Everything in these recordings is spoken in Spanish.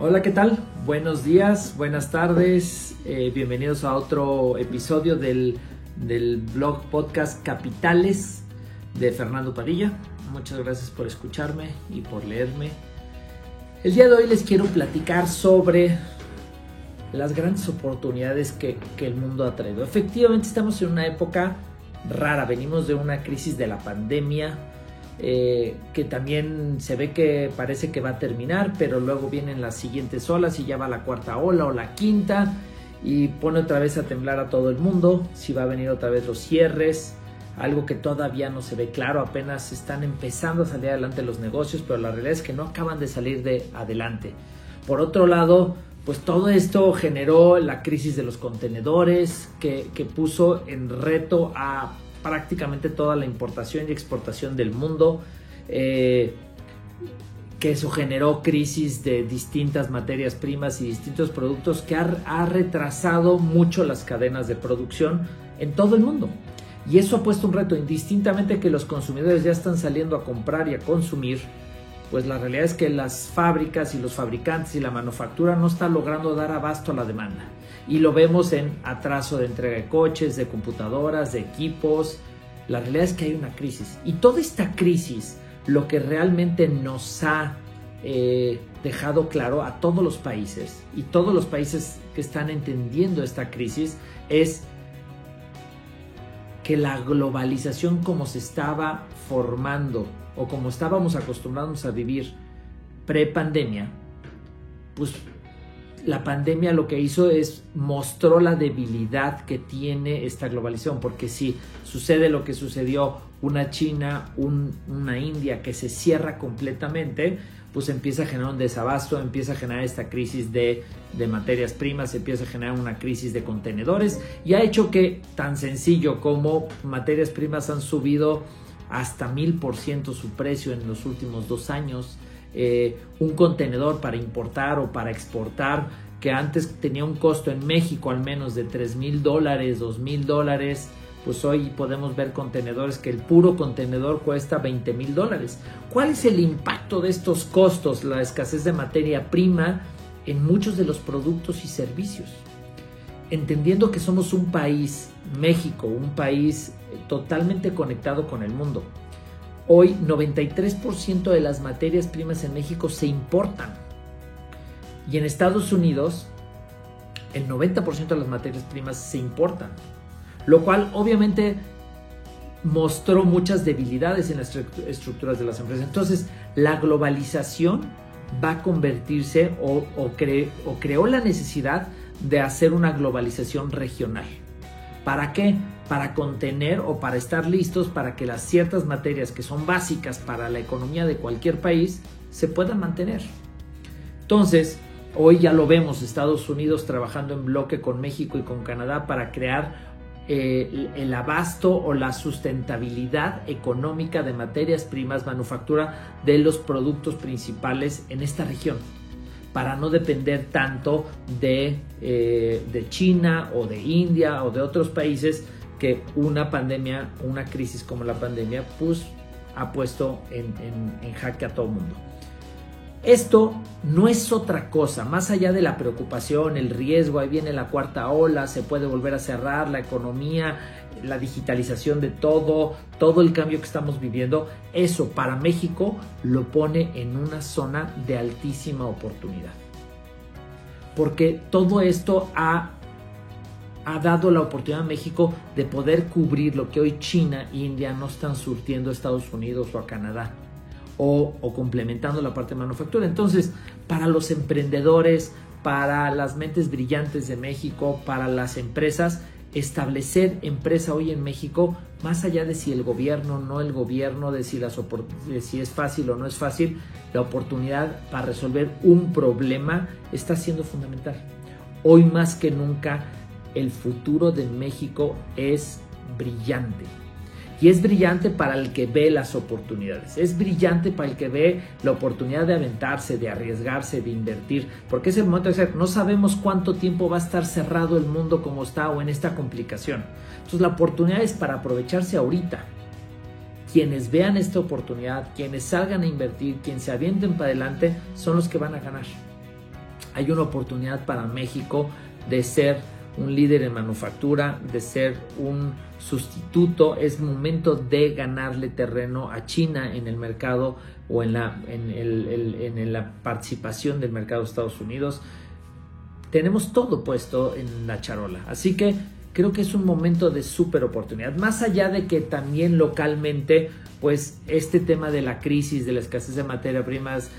Hola, ¿qué tal? Buenos días, buenas tardes, eh, bienvenidos a otro episodio del, del blog podcast Capitales de Fernando Padilla. Muchas gracias por escucharme y por leerme. El día de hoy les quiero platicar sobre las grandes oportunidades que, que el mundo ha traído. Efectivamente estamos en una época rara, venimos de una crisis de la pandemia, eh, que también se ve que parece que va a terminar, pero luego vienen las siguientes olas y ya va la cuarta ola o la quinta y pone otra vez a temblar a todo el mundo, si va a venir otra vez los cierres, algo que todavía no se ve claro, apenas están empezando a salir adelante los negocios, pero la realidad es que no acaban de salir de adelante. Por otro lado, pues todo esto generó la crisis de los contenedores que, que puso en reto a prácticamente toda la importación y exportación del mundo, eh, que eso generó crisis de distintas materias primas y distintos productos que ha, retrasado mucho las cadenas de producción en todo el mundo. Y eso ha puesto un reto, indistintamente que los consumidores ya están saliendo a comprar y a consumir, pues la realidad es que las fábricas y los fabricantes y la manufactura no están logrando dar abasto a la demanda y lo vemos en atraso de entrega de coches, de computadoras, de equipos. La realidad es que hay una crisis y toda esta crisis lo que realmente nos ha eh, dejado claro a todos los países y todos los países que están entendiendo esta crisis es que la globalización como se estaba formando o como estábamos acostumbrados a vivir pre-pandemia, pues la pandemia lo que hizo es mostró la debilidad que tiene esta globalización, porque si sucede lo que sucedió, una China, una India que se cierra completamente, pues empieza a generar un desabasto, empieza a generar esta crisis de, de materias primas, empieza a generar una crisis de contenedores y ha hecho que tan sencillo como materias primas han subido hasta mil por ciento su precio en los últimos dos años eh, un contenedor para importar o para exportar que antes tenía un costo en México al menos de 3 mil dólares, 2 mil dólares, pues hoy podemos ver contenedores que el puro contenedor cuesta 20 mil dólares. ¿Cuál es el impacto de estos costos, la escasez de materia prima en muchos de los productos y servicios? Entendiendo que somos un país, México, un país totalmente conectado con el mundo, Hoy 93% de las materias primas en México se importan. Y en Estados Unidos el 90% de las materias primas se importan. Lo cual obviamente mostró muchas debilidades en las estructuras de las empresas. Entonces la globalización va a convertirse o, o creó la necesidad de hacer una globalización regional. ¿Para qué? Para contener o para estar listos para que las ciertas materias que son básicas para la economía de cualquier país se puedan mantener. Entonces, hoy ya lo vemos, Estados Unidos trabajando en bloque con México y con Canadá para crear eh, el abasto o la sustentabilidad económica de materias primas, manufactura de los productos principales en esta región para no depender tanto de, eh, de China o de India o de otros países que una pandemia, una crisis como la pandemia, pues ha puesto en, en, jaque a todo el mundo. Esto no es otra cosa, más allá de la preocupación, el riesgo, ahí viene la cuarta ola, se puede volver a cerrar la economía, la digitalización de todo, todo el cambio que estamos viviendo, eso para México lo pone en una zona de altísima oportunidad. Porque todo esto ha, ha dado la oportunidad a México de poder cubrir lo que hoy China e India no están surtiendo a Estados Unidos o a Canadá. O, o complementando la parte de manufactura. Entonces, para los emprendedores, para las mentes brillantes de México, para las empresas, establecer empresa hoy en México, más allá de si el gobierno, no el gobierno, de si, si es fácil o no es fácil, la oportunidad para resolver un problema está siendo fundamental. Hoy más que nunca, el futuro de México es brillante. Y es brillante para el que ve las oportunidades, es brillante para el que ve la oportunidad de aventarse, de arriesgarse, de invertir, porque es el momento de ser, no sabemos cuánto tiempo va a estar cerrado el mundo como está o en esta complicación. Entonces la oportunidad es para aprovecharse ahorita. Quienes vean esta oportunidad, quienes salgan a invertir, quienes se avienten para adelante, son los que van a ganar. hay una oportunidad para México de ser un líder en manufactura, de ser un sustituto. Es momento de ganarle terreno a China en el mercado o en la, en, la participación del mercado de Estados Unidos. Tenemos todo puesto en la charola. Así que creo que es un momento de súper oportunidad. Más allá de que también localmente, pues este tema de la crisis, de la escasez de materias primas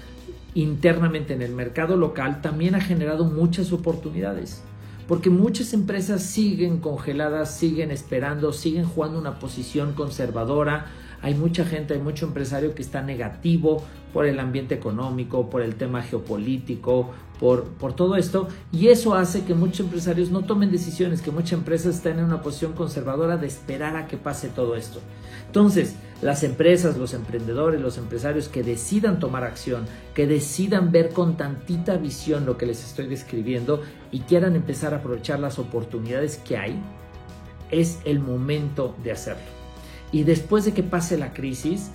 internamente en el mercado local, también ha generado muchas oportunidades. Porque muchas empresas siguen congeladas, siguen esperando, siguen jugando una posición conservadora. Hay mucha gente, hay mucho empresario que está negativo por el ambiente económico, por el tema geopolítico, por, por todo esto. Y eso hace que muchos empresarios no tomen decisiones, que muchas empresas estén en una posición conservadora de esperar a que pase todo esto. Entonces, las empresas, los emprendedores, los empresarios que decidan tomar acción, que decidan ver con tantita visión lo que les estoy describiendo y quieran empezar a aprovechar las oportunidades que hay, es el momento de hacerlo. Y después de que pase la crisis,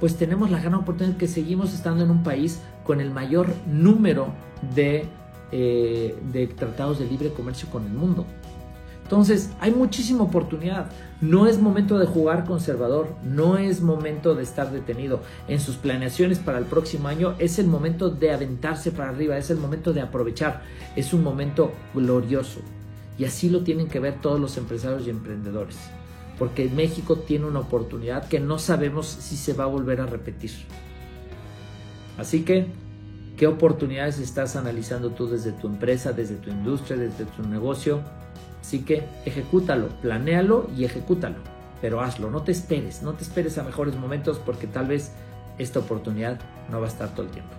pues tenemos la gran oportunidad que seguimos estando en un país con el mayor número de, eh, de tratados de libre comercio con el mundo. Entonces, hay muchísima oportunidad. No es momento de jugar conservador, no es momento de estar detenido. En sus planeaciones para el próximo año es el momento de aventarse para arriba, es el momento de aprovechar, es un momento glorioso. Y así lo tienen que ver todos los empresarios y emprendedores porque México tiene una oportunidad que no sabemos si se va a volver a repetir. Así que, ¿qué oportunidades estás analizando tú desde tu empresa, desde tu industria, desde tu negocio? Así que ejecútalo, planéalo y ejecútalo, pero hazlo, no te esperes, no te esperes a mejores momentos porque tal vez esta oportunidad no va a estar todo el tiempo.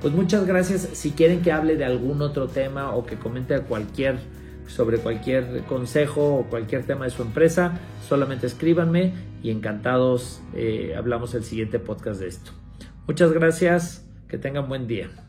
Pues muchas gracias. Si quieren que hable de algún otro tema o que comente cualquier sobre cualquier consejo o cualquier tema de su empresa, solamente escríbanme y encantados eh, hablamos el siguiente podcast de esto. Muchas gracias, que tengan buen día.